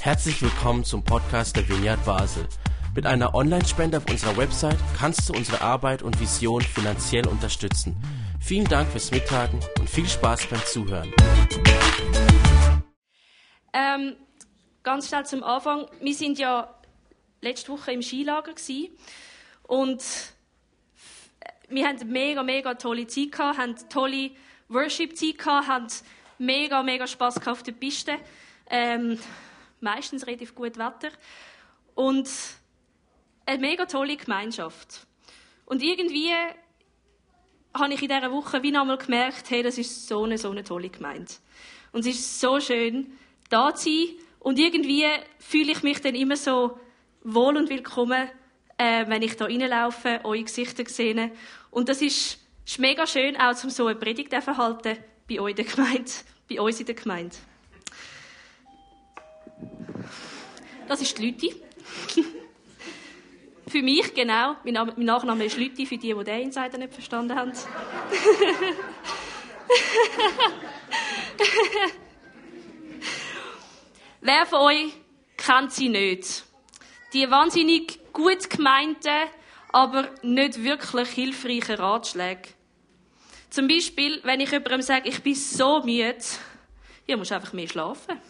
Herzlich willkommen zum Podcast der Vineyard Basel. Mit einer Online-Spende auf unserer Website kannst du unsere Arbeit und Vision finanziell unterstützen. Vielen Dank fürs Mittagen und viel Spaß beim Zuhören. Ähm, ganz schnell zum Anfang. Wir sind ja letzte Woche im Skilager gewesen und wir eine mega, mega tolle Zeit gehabt, haben tolle Worship-Zeit gehabt, haben mega, mega Spass auf der Piste. Ähm, meistens relativ gut Wetter. Und eine mega tolle Gemeinschaft. Und irgendwie habe ich in dieser Woche wie einmal gemerkt, hey, das ist so eine, so eine tolle Gemeinde. Und es ist so schön, da zu sein. Und irgendwie fühle ich mich dann immer so wohl und willkommen, äh, wenn ich da reinlaufe, eure Gesichter sehe. Und das ist, ist mega schön, auch zum so eine Predigt halten bei euch in der Gemeinde, bei uns in der Gemeinde. Das ist die Lüti. für mich, genau. Mein, Name, mein Nachname ist Lüti, für die, die den Insider nicht verstanden haben. Wer von euch kennt sie nicht? Die wahnsinnig gut gemeinten, aber nicht wirklich hilfreichen Ratschläge. Zum Beispiel, wenn ich jemandem sage, ich bin so müde, ja, musst einfach mehr schlafen.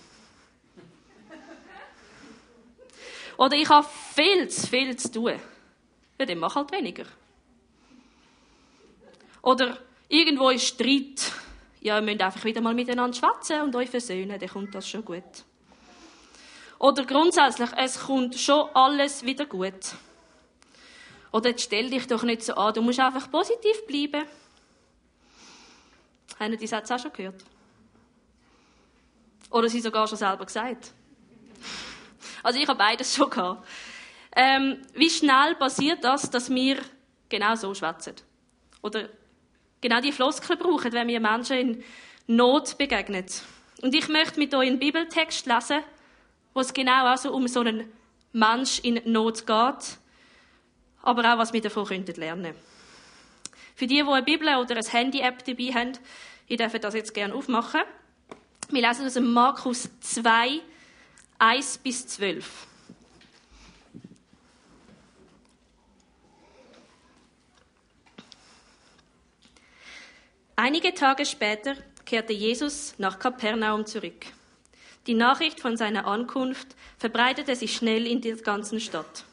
Oder ich habe viel zu viel zu tun. Ja, dann mach halt weniger. Oder irgendwo ist Streit. Ja, ihr müsst einfach wieder mal miteinander schwätzen und euch versöhnen, dann kommt das schon gut. Oder grundsätzlich, es kommt schon alles wieder gut. Oder jetzt stell dich doch nicht so an, du musst einfach positiv bleiben. Haben ihr die Sätze auch schon gehört? Oder sie sogar schon selber gesagt? Also ich habe beides schon gehabt. Ähm, wie schnell passiert das, dass wir genau so schwätzen? Oder genau die Floskel brauchen, wenn wir Menschen in Not begegnen. Und ich möchte mit euch einen Bibeltext lesen, wo es genau also um so einen Mensch in Not geht, aber auch was wir davon lernen können. Für die, die eine Bibel oder eine Handy-App dabei haben, ich darf das jetzt gerne aufmachen. Wir lesen aus dem Markus 2, 1 bis 12. Einige Tage später kehrte Jesus nach Kapernaum zurück. Die Nachricht von seiner Ankunft verbreitete sich schnell in der ganzen Stadt.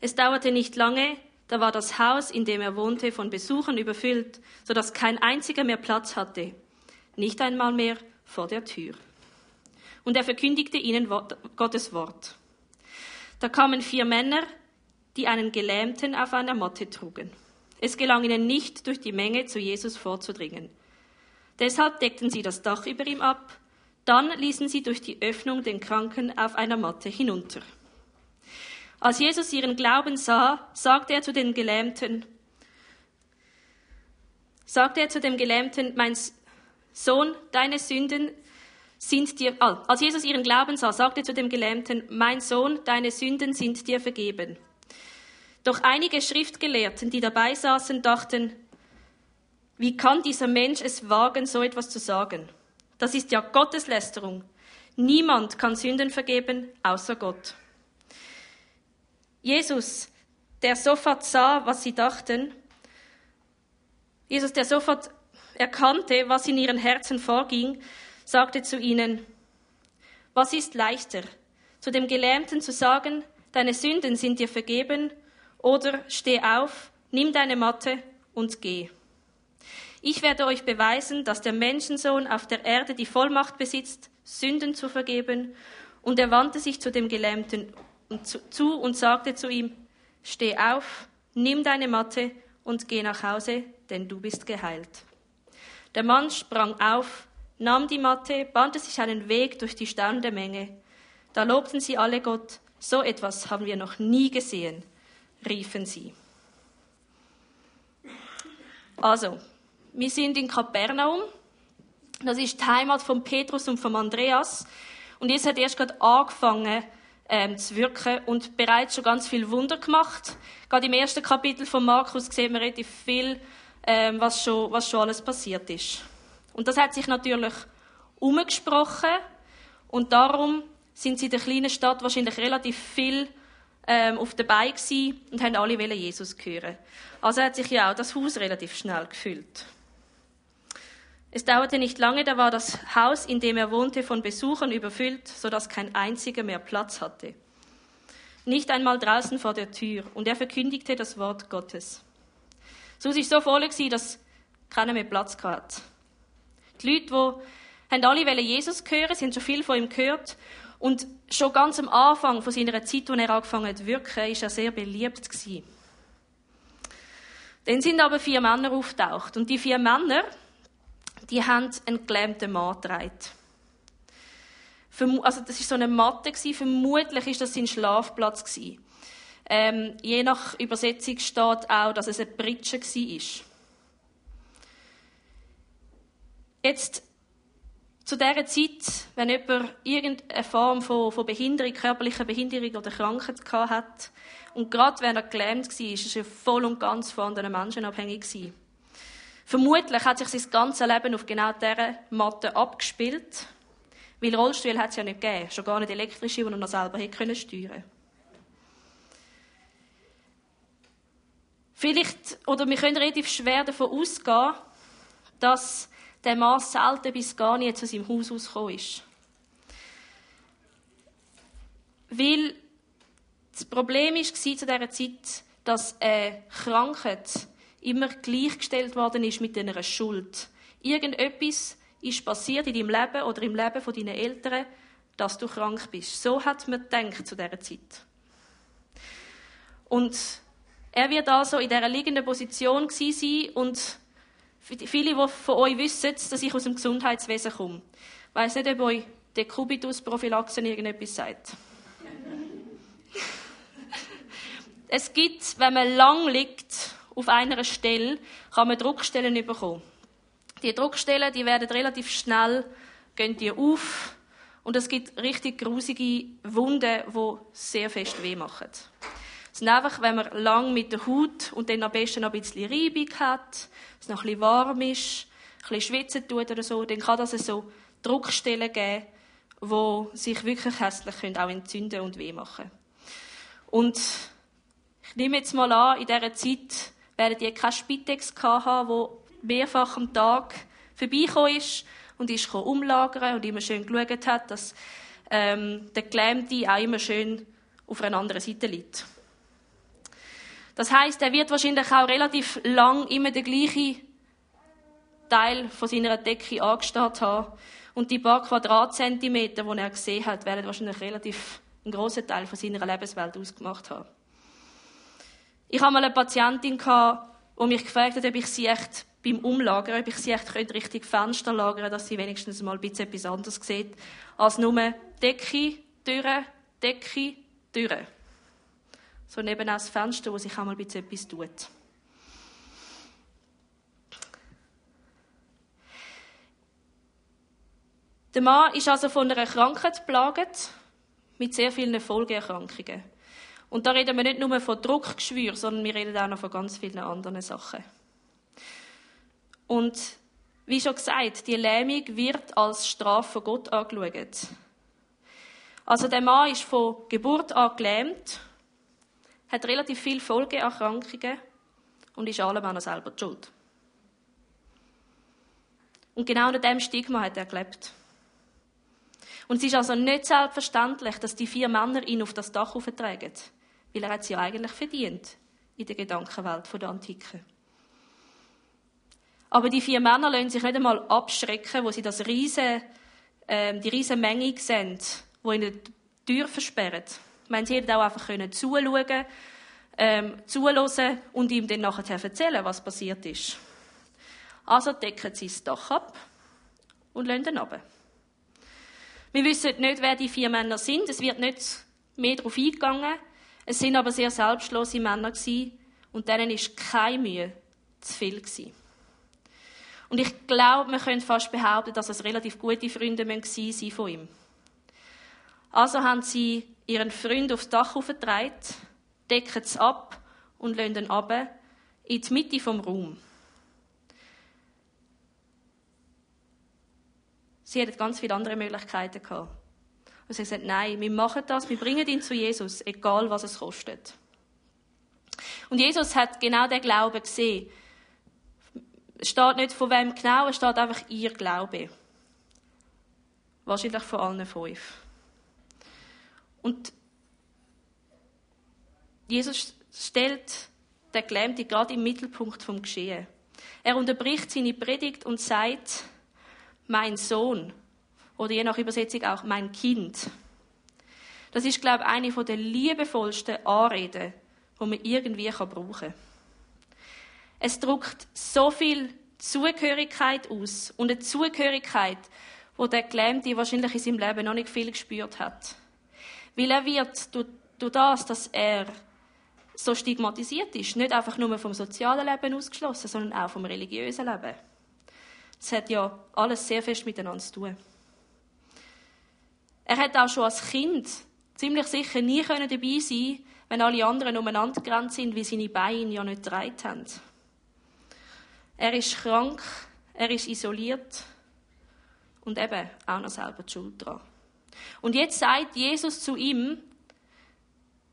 Es dauerte nicht lange, da war das Haus, in dem er wohnte, von Besuchern überfüllt, so dass kein einziger mehr Platz hatte, nicht einmal mehr vor der Tür und er verkündigte ihnen Gottes Wort. Da kamen vier Männer, die einen Gelähmten auf einer Matte trugen. Es gelang ihnen nicht, durch die Menge zu Jesus vorzudringen. Deshalb deckten sie das Dach über ihm ab, dann ließen sie durch die Öffnung den Kranken auf einer Matte hinunter. Als Jesus ihren Glauben sah, sagte er zu den Gelähmten, sagte er zu dem Gelähmten, mein Sohn, deine Sünden sind dir, als Jesus ihren Glauben sah, sagte zu dem Gelähmten, mein Sohn, deine Sünden sind dir vergeben. Doch einige Schriftgelehrten, die dabei saßen, dachten, wie kann dieser Mensch es wagen, so etwas zu sagen? Das ist ja Gotteslästerung. Niemand kann Sünden vergeben, außer Gott. Jesus, der sofort sah, was sie dachten, Jesus, der sofort erkannte, was in ihren Herzen vorging, sagte zu ihnen, was ist leichter, zu dem Gelähmten zu sagen, deine Sünden sind dir vergeben, oder steh auf, nimm deine Matte und geh. Ich werde euch beweisen, dass der Menschensohn auf der Erde die Vollmacht besitzt, Sünden zu vergeben, und er wandte sich zu dem Gelähmten zu und sagte zu ihm, steh auf, nimm deine Matte und geh nach Hause, denn du bist geheilt. Der Mann sprang auf, nahm die Matte, bahnte sich einen Weg durch die staunende Menge. Da lobten sie alle Gott, so etwas haben wir noch nie gesehen, riefen sie. Also, wir sind in Kapernaum. Das ist die Heimat von Petrus und von Andreas. Und jetzt hat erst gerade angefangen ähm, zu wirken und bereits schon ganz viel Wunder gemacht. Gerade im ersten Kapitel von Markus sehen wir relativ viel, ähm, was, schon, was schon alles passiert ist. Und das hat sich natürlich umgesprochen Und darum sind sie in der kleinen Stadt wahrscheinlich relativ viel ähm, auf der Beine und haben alle Jesus hören. Also hat sich ja auch das Haus relativ schnell gefüllt. Es dauerte nicht lange, da war das Haus, in dem er wohnte, von Besuchern überfüllt, so dass kein einziger mehr Platz hatte. Nicht einmal draußen vor der Tür, und er verkündigte das Wort Gottes. So sich so voll dass keiner mehr Platz hatte. Die Leute, die haben alle Jesus hören, sie haben schon viel von ihm gehört, und schon ganz am Anfang von seiner Zeit, als er angefangen hat zu wirken, ist er sehr beliebt gewesen. Dann sind aber vier Männer auftaucht, und die vier Männer, die haben einen gelähmten Mann getragen. Also das war so eine Matte, vermutlich war das sein Schlafplatz. Ähm, je nach Übersetzung steht auch, dass es eine Pritsche war. Jetzt, zu dieser Zeit, wenn jemand irgendeine Form von, von Behinderung, körperlicher Behinderung oder Krankheit hat, und gerade wenn er gelähmt war, ist er voll und ganz von anderen Menschen abhängig. Vermutlich hat sich sein ganzes Leben auf genau dieser Matte abgespielt, weil Rollstuhl hat es ja nicht gegeben, schon gar nicht elektrische, die er noch selber hätte können steuern Vielleicht, oder wir können relativ schwer davon ausgehen, dass der Mann selten bis gar nicht zu seinem Haus ausgekommen ist. Weil das Problem war zu dieser Zeit, dass eine Krankheit immer gleichgestellt worden ist mit einer Schuld. Irgendetwas ist passiert in deinem Leben oder im Leben von deinen Eltern, dass du krank bist. So hat man gedacht zu dieser Zeit. Und er wird also in dieser liegenden Position sein und viele von euch wissen, dass ich aus dem Gesundheitswesen komme. Ich weiss nicht, ob euch der Kubitus-Prophylaxe irgendetwas sagt. es gibt, wenn man lang liegt, auf einer Stelle kann man Druckstellen bekommen. Die Druckstellen, die werden relativ schnell, gehen die auf und es gibt richtig grusige Wunden, die sehr fest weh machen. Ist einfach, wenn man lang mit der Haut und dann am besten noch ein bisschen Reibung hat, es noch ein bisschen warm ist, ein bisschen schwitzen tut oder so, dann kann das so Druckstellen geben, die sich wirklich hässlich können, auch entzünden und weh machen. Und ich nehme jetzt mal an, in dieser Zeit werden die keine Spitex haben, wo mehrfach am Tag vorbeigekommen ist und ist umlagern und immer schön geschaut hat, dass ähm, der Gelähmte auch immer schön auf einer anderen Seite liegt. Das heißt, er wird wahrscheinlich auch relativ lang immer den gleichen Teil von seiner Decke angestarrt haben. Und die paar Quadratzentimeter, die er gesehen hat, werden wahrscheinlich relativ einen grossen Teil von seiner Lebenswelt ausgemacht haben. Ich hatte mal eine Patientin, die mich gefragt hat, ob ich sie echt beim Umlagern, ob ich sie echt richtig Fenster lagern dass sie wenigstens mal ein bisschen etwas anderes sieht, als nur Decke, Türe, Decke, Türe. So neben das Fenster, wo sich auch mal ein bisschen etwas tut. Der Mann ist also von einer Krankheit plagt, mit sehr vielen Folgeerkrankungen. Und da reden wir nicht nur von Druckgeschwür, sondern wir reden auch noch von ganz vielen anderen Sachen. Und wie schon gesagt, die Lähmung wird als Strafe von Gott angeschaut. Also der Mann ist von Geburt an gelähmt, hat relativ viele Folgeerkrankungen und ist allem auch selber die Schuld. Und genau unter diesem Stigma hat er gelebt. Und es ist also nicht selbstverständlich, dass die vier Männer ihn auf das Dach auftragen weil er hat sie ja eigentlich verdient in der Gedankenwelt der Antike. Aber die vier Männer lassen sich nicht einmal abschrecken, wo sie das riese, äh, die riesige Menge sehen, wo ihnen die Tür versperren. Ich meine, sie hätten auch einfach können zuschauen, ähm, zuhören und ihm dann nachher erzählen, was passiert ist. Also decken sie das Dach ab und lassen ihn runter. Wir wissen nicht, wer die vier Männer sind. Es wird nicht mehr darauf eingegangen. Es sind aber sehr selbstlose Männer gewesen, und denen ist keine Mühe zu viel gewesen. Und ich glaube, man könnte fast behaupten, dass es relativ gute Freunde waren von ihm. Also haben sie ihren Freund aufs Dach aufgetragen, decken es ab und lassen ihn runter in die Mitte vom Raum. Sie hätten ganz viele andere Möglichkeiten. Und sie hat gesagt, nein, wir machen das, wir bringen ihn zu Jesus, egal was es kostet. Und Jesus hat genau den Glauben gesehen. Es steht nicht von wem genau, es steht einfach ihr Glaube. Wahrscheinlich von allen fünf. Und Jesus stellt den Gelähmte gerade im Mittelpunkt vom Geschehen. Er unterbricht seine Predigt und sagt, mein Sohn, oder je nach Übersetzung auch mein Kind. Das ist, glaube ich, eine der liebevollsten Anreden, die man irgendwie brauchen kann. Es drückt so viel Zugehörigkeit aus und eine Zugehörigkeit, wo der Gelähmte wahrscheinlich in seinem Leben noch nicht viel gespürt hat. Weil er wird durch, das, dass er so stigmatisiert ist, nicht einfach nur vom sozialen Leben ausgeschlossen, sondern auch vom religiösen Leben. Das hat ja alles sehr fest miteinander zu tun. Er hat auch schon als Kind ziemlich sicher nie dabei sein wenn alle anderen umeinander gerannt sind, wie seine Beine ihn ja nicht getragen haben. Er ist krank, er ist isoliert und eben auch noch selber die Schuld dran. Und jetzt sagt Jesus zu ihm,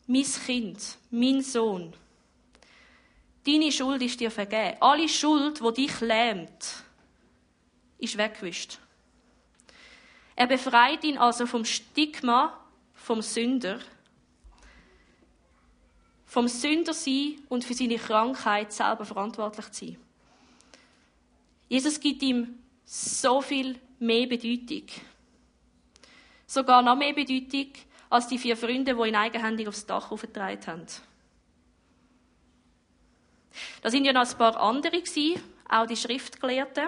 mein Kind, mein Sohn, deine Schuld ist dir vergeben. Alle Schuld, wo dich lähmt, ist weggewischt. Er befreit ihn also vom Stigma vom Sünder, vom Sünder sein und für seine Krankheit selber verantwortlich sein. Jesus gibt ihm so viel mehr Bedeutung. Sogar noch mehr Bedeutung als die vier Freunde, die ihn eigenhändig aufs Dach aufgetragen haben. Da sind ja noch ein paar andere gewesen, auch die Schriftgelehrten.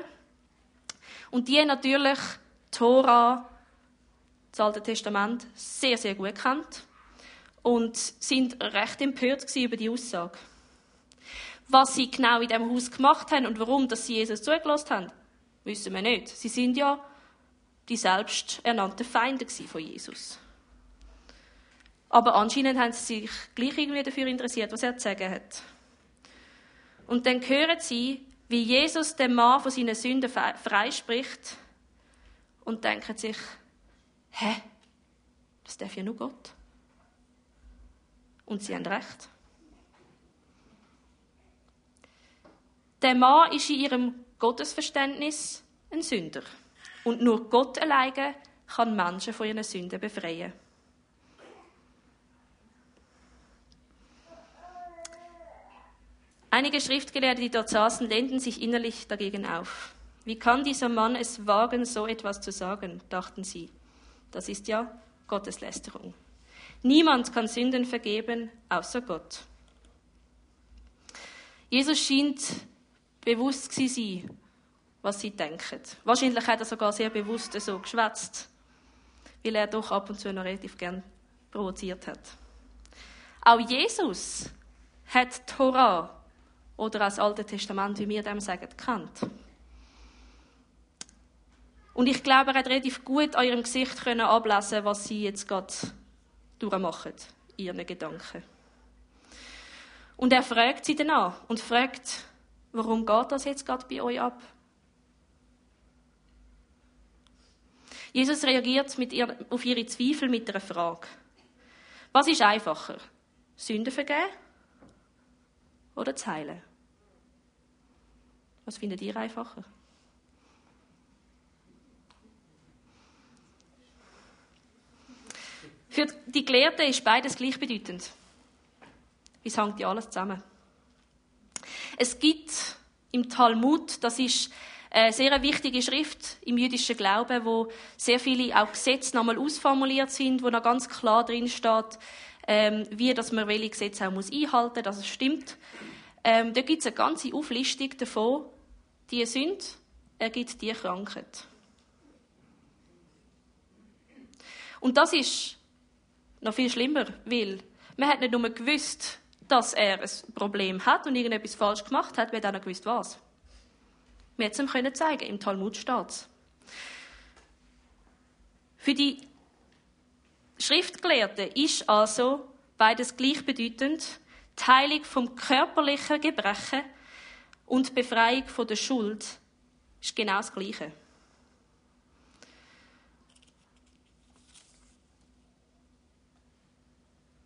Und die natürlich Tora, das Alte Testament, sehr, sehr gut kennt und sind recht empört über die Aussage. Was sie genau in dem Haus gemacht haben und warum dass sie Jesus zugelassen haben, wissen wir nicht. Sie sind ja die selbst ernannten Feinde von Jesus. Aber anscheinend haben sie sich gleich irgendwie dafür interessiert, was er zu sagen hat. Und dann hören sie, wie Jesus den Mann von seinen Sünden freispricht und denken sich, hä? Das darf ja nur Gott. Und sie haben recht. Der Mann ist in ihrem Gottesverständnis ein Sünder. Und nur Gott alleine kann Menschen von ihren Sünden befreien. Einige Schriftgelehrte, die dort saßen, lehnten sich innerlich dagegen auf. Wie kann dieser Mann es wagen, so etwas zu sagen, dachten sie. Das ist ja Gotteslästerung. Niemand kann Sünden vergeben, außer Gott. Jesus scheint bewusst sein, was sie denken. Wahrscheinlich hat er sogar sehr bewusst so geschwätzt, weil er doch ab und zu noch relativ gern provoziert hat. Auch Jesus hat die Torah oder das Alte Testament, wie wir dem sagen, kennt. Und ich glaube, er hat relativ gut an ihrem Gesicht können ablesen, was sie jetzt gerade durchmachen, ihren Gedanken. Und er fragt sie dann an und fragt, warum geht das jetzt gerade bei euch ab? Jesus reagiert ihr, auf ihre Zweifel mit einer Frage. Was ist einfacher? Sünden vergeben oder zu heilen? Was findet ihr einfacher? Für die Gelehrten ist beides gleichbedeutend. Es hängt ja alles zusammen. Es gibt im Talmud, das ist eine sehr wichtige Schrift im jüdischen Glauben, wo sehr viele auch Gesetze nochmal ausformuliert sind, wo noch ganz klar drin steht, ähm, wie dass man welche Gesetze auch muss einhalten, dass es stimmt. Ähm, da gibt es eine ganze Auflistung davon. Die sind ergibt die Krankheit. Und das ist noch viel schlimmer, weil man hat nicht nur gewusst, dass er ein Problem hat und irgendetwas falsch gemacht hat, man hat auch noch gewusst, was. Man es ihm zeigen im Talmud steht Für die Schriftgelehrten ist also beides gleichbedeutend, die Heilung vom körperlichen Gebrechen und die Befreiung von der Schuld ist genau das Gleiche.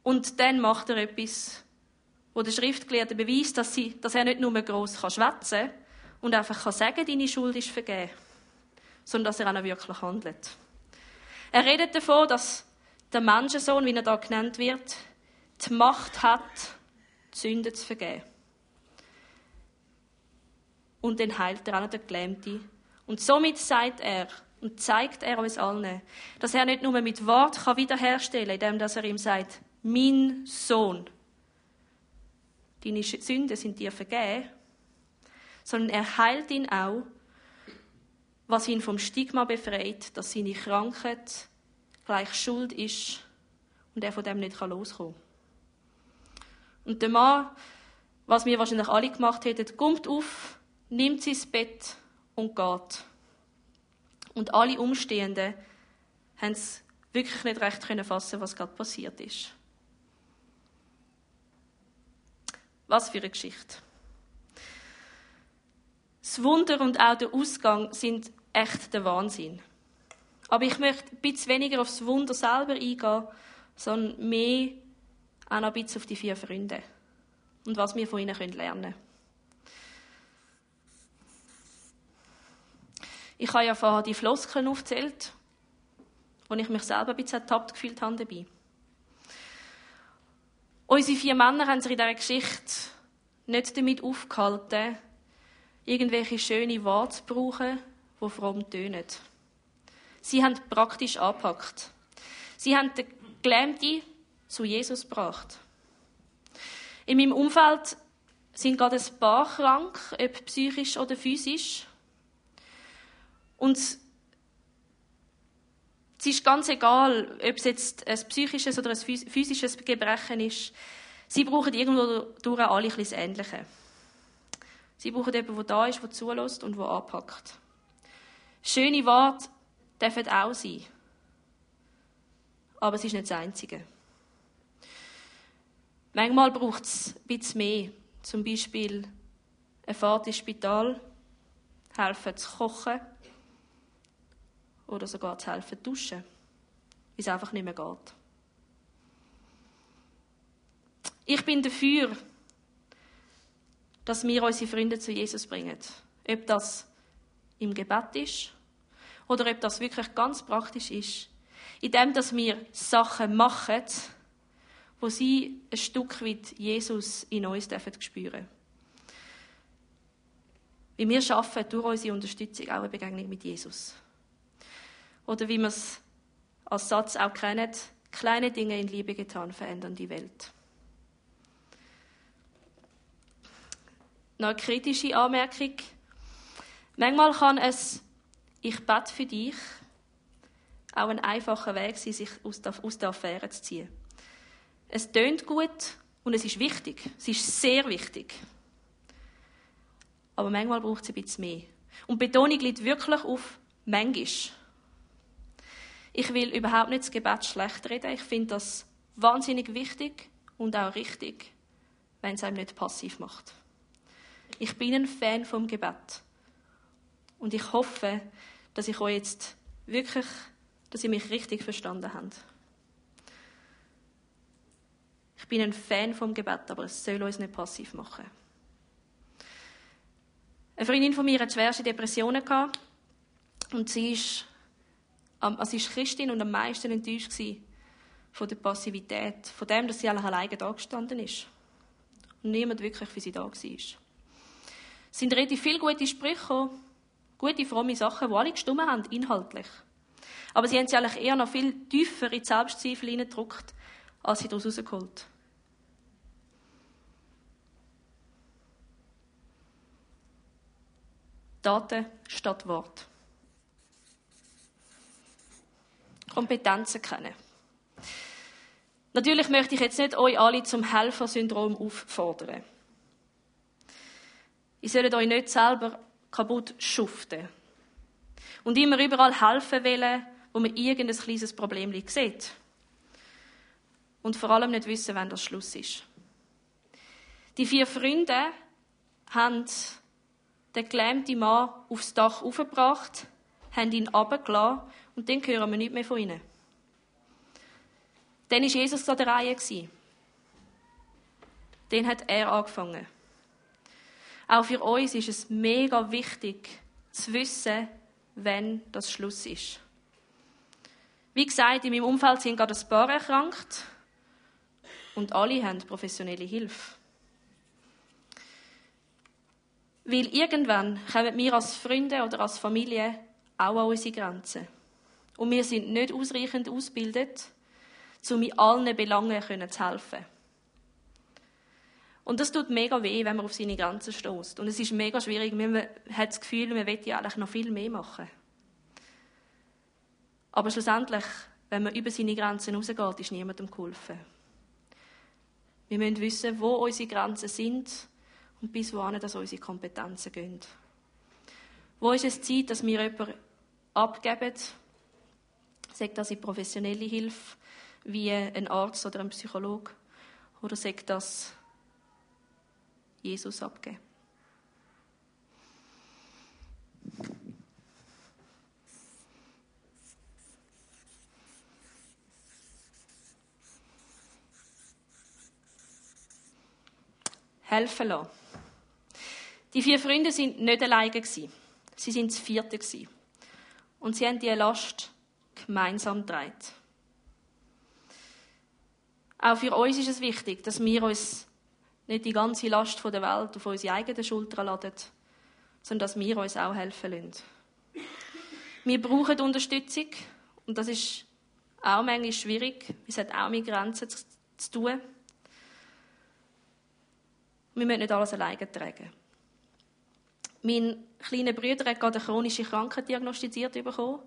Und dann macht er etwas, wo der Schriftgelehrte beweist, dass, sie, dass er nicht nur gross schwätzen kann und einfach kann sagen, deine Schuld ist vergeben, sondern dass er auch wirklich handelt. Er redet davon, dass der Menschensohn, wie er da genannt wird, die Macht hat, die Sünden zu vergeben. Und dann heilt er auch noch den Gelähmten. Und somit sagt er und zeigt er uns allen, dass er nicht nur mit Wort kann wiederherstellen kann, indem er ihm sagt, mein Sohn, deine Sünden sind dir vergeben, sondern er heilt ihn auch, was ihn vom Stigma befreit, dass seine Krankheit gleich Schuld ist und er von dem nicht loskommen kann. Und der Mann, was wir wahrscheinlich alle gemacht hätten, kommt auf, nimmt sein Bett und geht. Und alle Umstehenden haben es wirklich nicht recht können fassen, was gerade passiert ist. Was für eine Geschichte. Das Wunder und auch der Ausgang sind echt der Wahnsinn. Aber ich möchte ein bisschen weniger auf das Wunder selber eingehen, sondern mehr auch noch ein bisschen auf die vier Freunde und was wir von ihnen lernen können. Ich habe ja vorher die Floskeln aufgezählt, wo ich mich selber ein bisschen ertappt gefühlt habe dabei. Unsere vier Männer haben sich in dieser Geschichte nicht damit aufgehalten, irgendwelche schöne Worte zu brauchen, die fromm tönen. Sie haben praktisch angepackt. Sie haben den Gelähmten zu Jesus gebracht. In meinem Umfeld sind gerade ein paar krank, ob psychisch oder physisch. Und es ist ganz egal, ob es jetzt ein psychisches oder ein physisches Gebrechen ist. Sie brauchen irgendwo durch alle ein das Ähnliche. Sie brauchen jemanden, der da ist, der zulässt und der anpackt. Schöne Worte dürfen auch sein. Aber es ist nicht das Einzige. Manchmal braucht es ein bisschen mehr. Zum Beispiel eine Fahrt ins Spital, helfen zu kochen, oder sogar zu helfen duschen, weil es einfach nicht mehr geht. Ich bin dafür, dass wir unsere Freunde zu Jesus bringen. Ob das im Gebet ist oder ob das wirklich ganz praktisch ist. Indem, dass wir Sachen machen, wo sie ein Stück weit Jesus in uns dürfen spüren. Wie wir schaffen durch unsere Unterstützung auch eine Begegnung mit Jesus. Oder wie wir es als Satz auch kennen, kleine Dinge in Liebe getan verändern die Welt. Noch eine kritische Anmerkung. Manchmal kann es Ich bete für dich auch ein einfacher Weg sein, sich aus der, aus der Affäre zu ziehen. Es tönt gut und es ist wichtig. Es ist sehr wichtig. Aber manchmal braucht es ein bisschen mehr. Und die Betonung liegt wirklich auf manchmal. Ich will überhaupt nicht das Gebet schlecht reden. Ich finde das wahnsinnig wichtig und auch richtig, wenn es einem nicht passiv macht. Ich bin ein Fan vom Gebet. Und ich hoffe, dass ich euch jetzt wirklich, dass ihr mich richtig verstanden habt. Ich bin ein Fan vom Gebet, aber es soll uns nicht passiv machen. Eine Freundin von mir hatte schwerste Depressionen und sie ist also ist Christin und am meisten enttäuscht von der Passivität, von dem, dass sie alleine da gestanden ist. Und niemand wirklich für sie da war. Es sind relativ viele gute Sprüche gute, fromme Sachen, die alle gestimmt haben, inhaltlich. Aber sie haben sie eigentlich eher noch viel tiefer in die Selbstzweifel hineingedrückt, als sie daraus rausgeholt. Daten statt Wort. Kompetenzen kennen. Natürlich möchte ich jetzt nicht euch alle zum Helfersyndrom auffordern. Ihr sollt euch nicht selber kaputt schuften. Und immer überall helfen wollen, wo man irgendein kleines Problem sieht. Und vor allem nicht wissen, wann das Schluss ist. Die vier Freunde haben den gelähmten Mann aufs Dach aufgebracht, haben ihn runtergelassen und dann hören wir nicht mehr von ihnen. Dann war Jesus an der Reihe. den hat er angefangen. Auch für uns ist es mega wichtig zu wissen, wenn das Schluss ist. Wie gesagt, in meinem Umfeld sind gerade ein paar erkrankt und alle haben professionelle Hilfe. Weil irgendwann kommen wir als Freunde oder als Familie auch an unsere Grenzen. Und wir sind nicht ausreichend ausgebildet, um in allen Belangen zu helfen. Und das tut mega weh, wenn man auf seine Grenzen stößt. Und es ist mega schwierig. Man hat das Gefühl, man will ja eigentlich noch viel mehr machen. Aber schlussendlich, wenn man über seine Grenzen rausgeht, ist niemandem geholfen. Wir müssen wissen, wo unsere Grenzen sind und bis wohin das unsere Kompetenzen gehen. Wo ist es Zeit, dass wir jemanden abgeben, sagt das in professionelle Hilfe, wie ein Arzt oder ein Psychologe, oder sagt das Jesus abgeben. Helfen lassen. Die vier Freunde sind nicht alleine Sie sind das vierte Und sie haben diese Last gemeinsam getragen. Auch für uns ist es wichtig, dass wir uns nicht die ganze Last der Welt auf unsere eigenen Schultern laden, sondern dass wir uns auch helfen lassen. Wir brauchen Unterstützung und das ist auch manchmal schwierig. Es hat auch mit Grenzen zu, zu tun. Wir müssen nicht alles alleine tragen. Mein kleiner Bruder hat gerade eine chronische Krankheit diagnostiziert bekommen.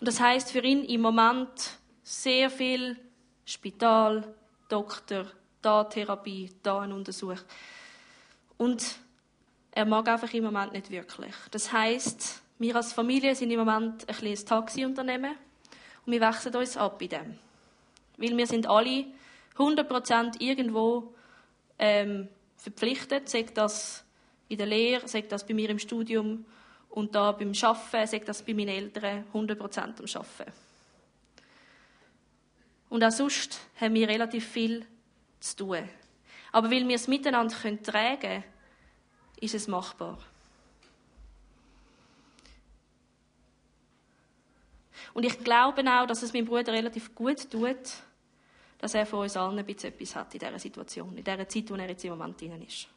Und das heißt für ihn im Moment sehr viel Spital, Doktor, da Therapie, da ein Untersuch. Und er mag einfach im Moment nicht wirklich. Das heißt, wir als Familie sind im Moment ein kleines Taxiunternehmen und wir wechseln uns ab in dem. Weil wir sind alle 100% irgendwo ähm, verpflichtet, sagt das in der Lehre, sagt das bei mir im Studium und da beim Arbeiten, sagt das bei meinen Eltern 100% am Arbeiten. Und auch sonst haben wir relativ viel zu tun. Aber weil wir es miteinander tragen können, ist es machbar. Und ich glaube auch, dass es meinem Bruder relativ gut tut, dass er von uns allen ein bisschen etwas hat in dieser Situation, in dieser Zeit, in der er jetzt im Moment drin ist.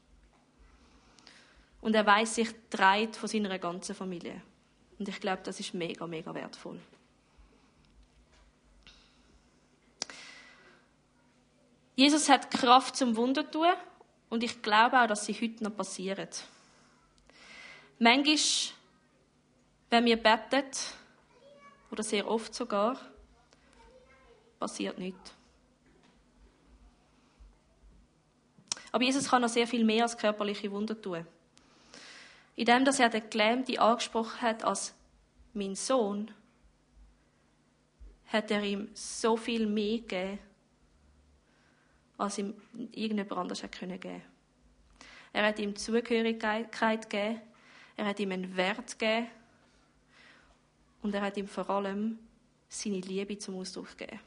Und er weiß sich dreit von seiner ganzen Familie. Und ich glaube, das ist mega, mega wertvoll. Jesus hat Kraft zum Wunder tun und ich glaube auch, dass sie heute noch passieren. Manchmal, wenn wir beten, oder sehr oft sogar, passiert nichts. Aber Jesus kann noch sehr viel mehr als körperliche Wunder tun. Indem dass er den Gelähmten angesprochen hat als mein Sohn, hat er ihm so viel mehr gegeben, als ihm irgendjemand anders hätte geben können. Er hat ihm Zugehörigkeit gegeben, er hat ihm einen Wert gegeben und er hat ihm vor allem seine Liebe zum Ausdruck gegeben.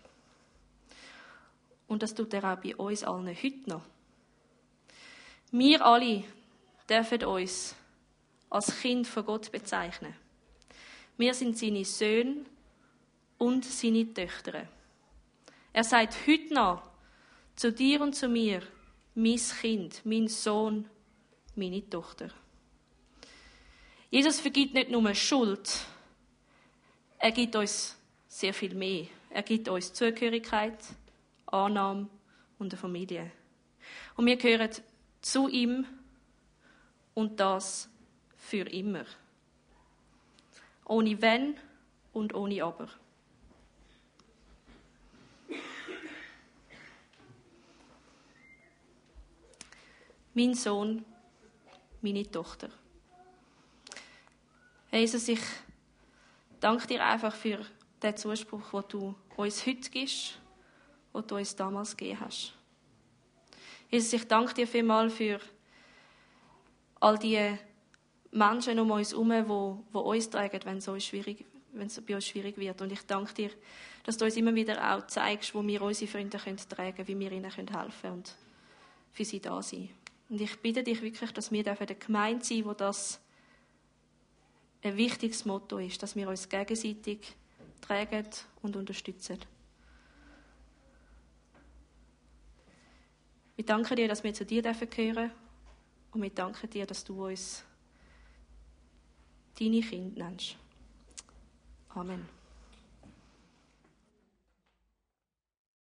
Und das tut er auch bei uns allen heute noch. Wir alle dürfen uns als Kind von Gott bezeichnen. Wir sind seine Söhne und seine Töchter. Er sagt heute noch, zu dir und zu mir, mein Kind, mein Sohn, meine Tochter. Jesus vergibt nicht nur Schuld, er gibt uns sehr viel mehr. Er gibt uns Zugehörigkeit, Annahme und eine Familie. Und wir gehören zu ihm und das für immer. Ohne Wenn und ohne Aber. Mein Sohn, meine Tochter. Jesus, ich danke dir einfach für den Zuspruch, den du uns heute gibst, den du uns damals gegeben hast. Jesus, ich danke dir vielmals für all die Menschen um uns herum, die, die uns tragen, wenn es, schwierig, wenn es bei uns schwierig wird. Und ich danke dir, dass du uns immer wieder auch zeigst, wo wir unsere Freunde tragen können, wie wir ihnen helfen können. Und für sie da sein. Und ich bitte dich wirklich, dass wir der Gemeinde sein, wo das ein wichtiges Motto ist, dass wir uns gegenseitig tragen und unterstützen. Wir danken dir, dass wir zu dir gehören dürfen und wir danken dir, dass du uns deine Kinder nennst. Amen.